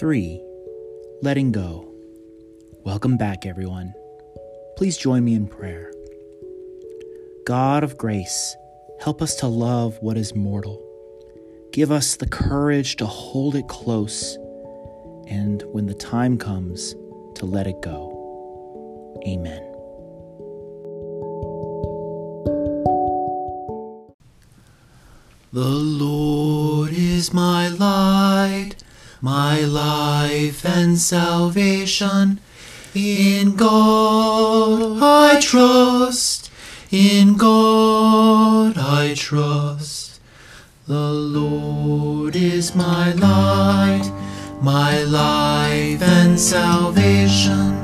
3 Letting Go. Welcome back, everyone. Please join me in prayer. God of grace, help us to love what is mortal. Give us the courage to hold it close, and when the time comes, to let it go. Amen. The Lord is my light, my life and salvation. In God I trust, in God I trust. The Lord is my light, my life and salvation.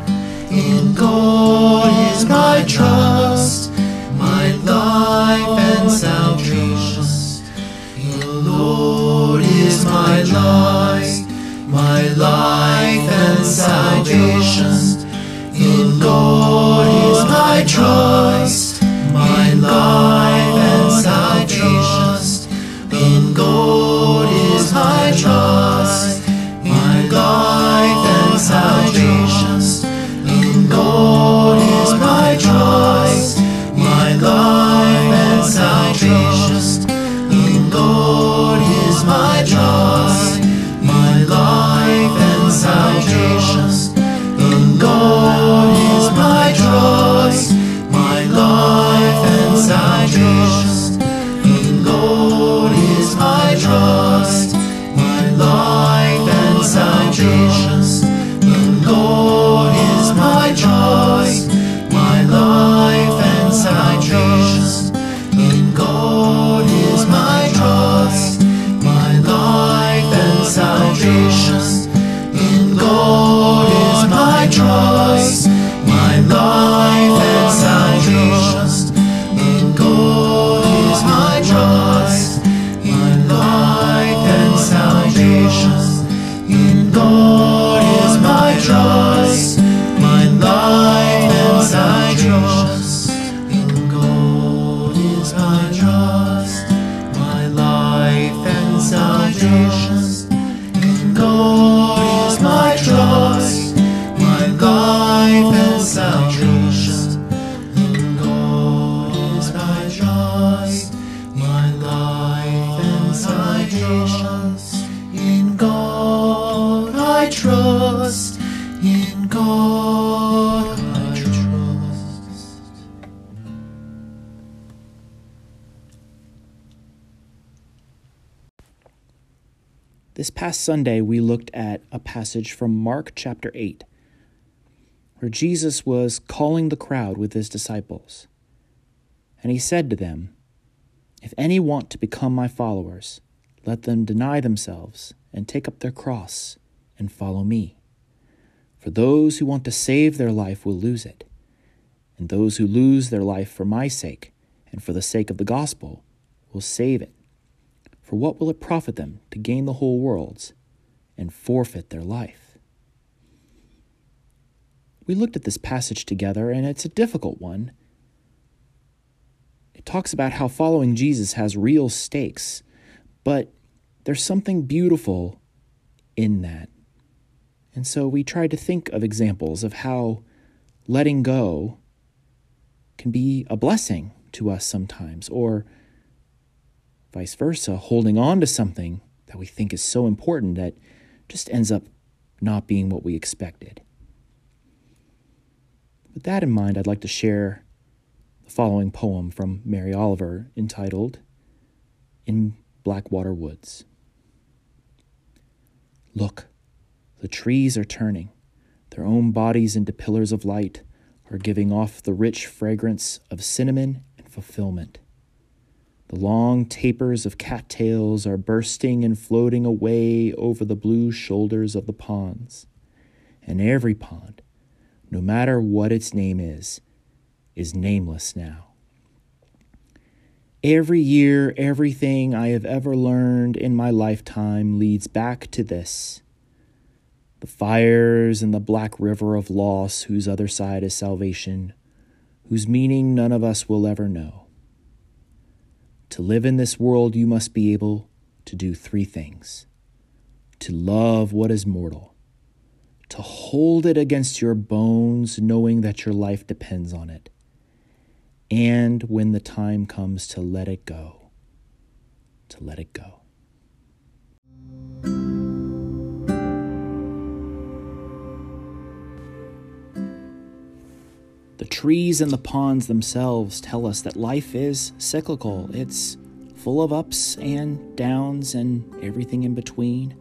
In God is my trust, my life and salvation. The Lord is my light, my life and salvation. In God is my trust, This past Sunday, we looked at a passage from Mark chapter 8, where Jesus was calling the crowd with his disciples. And he said to them, If any want to become my followers, let them deny themselves and take up their cross and follow me. For those who want to save their life will lose it, and those who lose their life for my sake and for the sake of the gospel will save it. For what will it profit them to gain the whole world and forfeit their life? We looked at this passage together, and it's a difficult one. It talks about how following Jesus has real stakes, but there's something beautiful in that. And so we tried to think of examples of how letting go can be a blessing to us sometimes, or vice versa, holding on to something that we think is so important that just ends up not being what we expected. With that in mind, I'd like to share the following poem from Mary Oliver entitled In Blackwater Woods. Look, the trees are turning, their own bodies into pillars of light, are giving off the rich fragrance of cinnamon and fulfillment. The long tapers of cattails are bursting and floating away over the blue shoulders of the ponds. And every pond, no matter what its name is, is nameless now. Every year, everything I have ever learned in my lifetime leads back to this the fires in the black river of loss, whose other side is salvation, whose meaning none of us will ever know. To live in this world, you must be able to do three things. To love what is mortal, to hold it against your bones, knowing that your life depends on it, and when the time comes to let it go, to let it go. The trees and the ponds themselves tell us that life is cyclical. It's full of ups and downs and everything in between.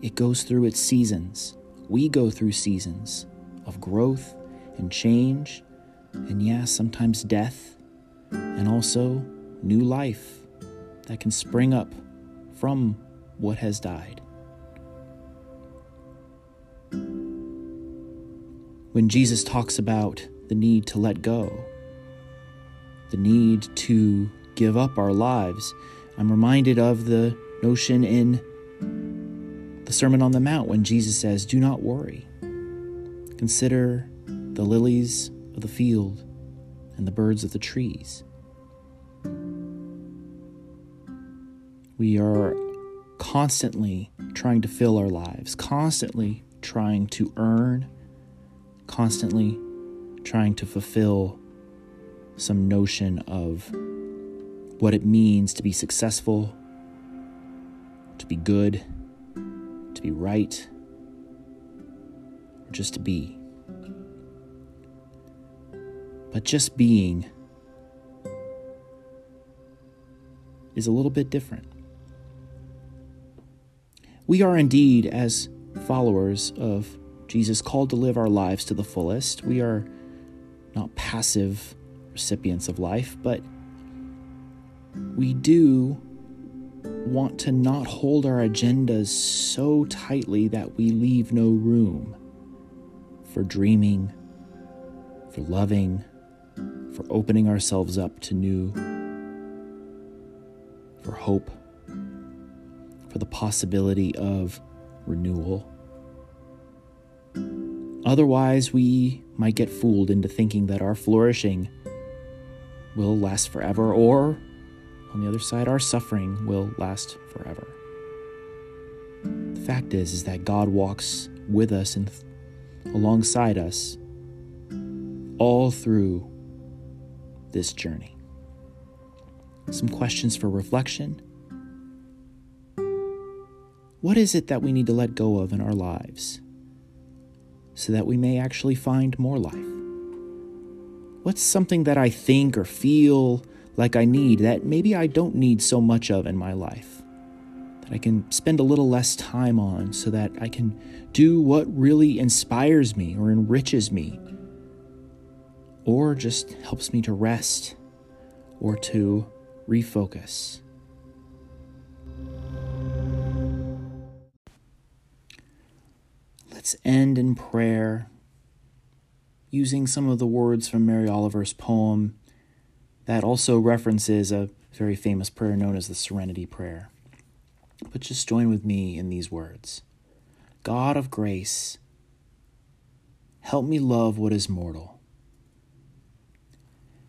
It goes through its seasons. We go through seasons of growth and change, and yeah, sometimes death, and also new life that can spring up from what has died. When Jesus talks about the need to let go, the need to give up our lives. I'm reminded of the notion in the Sermon on the Mount when Jesus says, Do not worry. Consider the lilies of the field and the birds of the trees. We are constantly trying to fill our lives, constantly trying to earn, constantly trying to fulfill some notion of what it means to be successful, to be good, to be right, just to be. But just being is a little bit different. We are indeed, as followers of Jesus, called to live our lives to the fullest. We are not passive recipients of life, but we do want to not hold our agendas so tightly that we leave no room for dreaming, for loving, for opening ourselves up to new, for hope, for the possibility of renewal. Otherwise, we might get fooled into thinking that our flourishing will last forever, or on the other side, our suffering will last forever. The fact is, is that God walks with us and th- alongside us all through this journey. Some questions for reflection. What is it that we need to let go of in our lives? So that we may actually find more life? What's something that I think or feel like I need that maybe I don't need so much of in my life? That I can spend a little less time on so that I can do what really inspires me or enriches me or just helps me to rest or to refocus. Let's end in prayer using some of the words from Mary Oliver's poem that also references a very famous prayer known as the Serenity Prayer. But just join with me in these words God of grace, help me love what is mortal.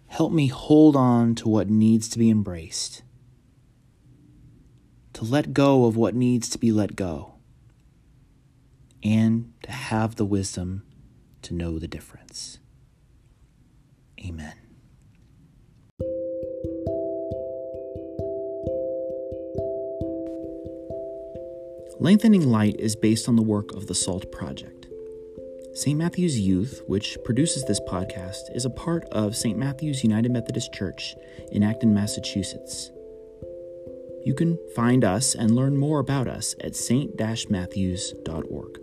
Help me hold on to what needs to be embraced, to let go of what needs to be let go and to have the wisdom to know the difference. Amen. Lengthening Light is based on the work of the SALT Project. St. Matthew's Youth, which produces this podcast, is a part of St. Matthew's United Methodist Church in Acton, Massachusetts. You can find us and learn more about us at st-matthews.org.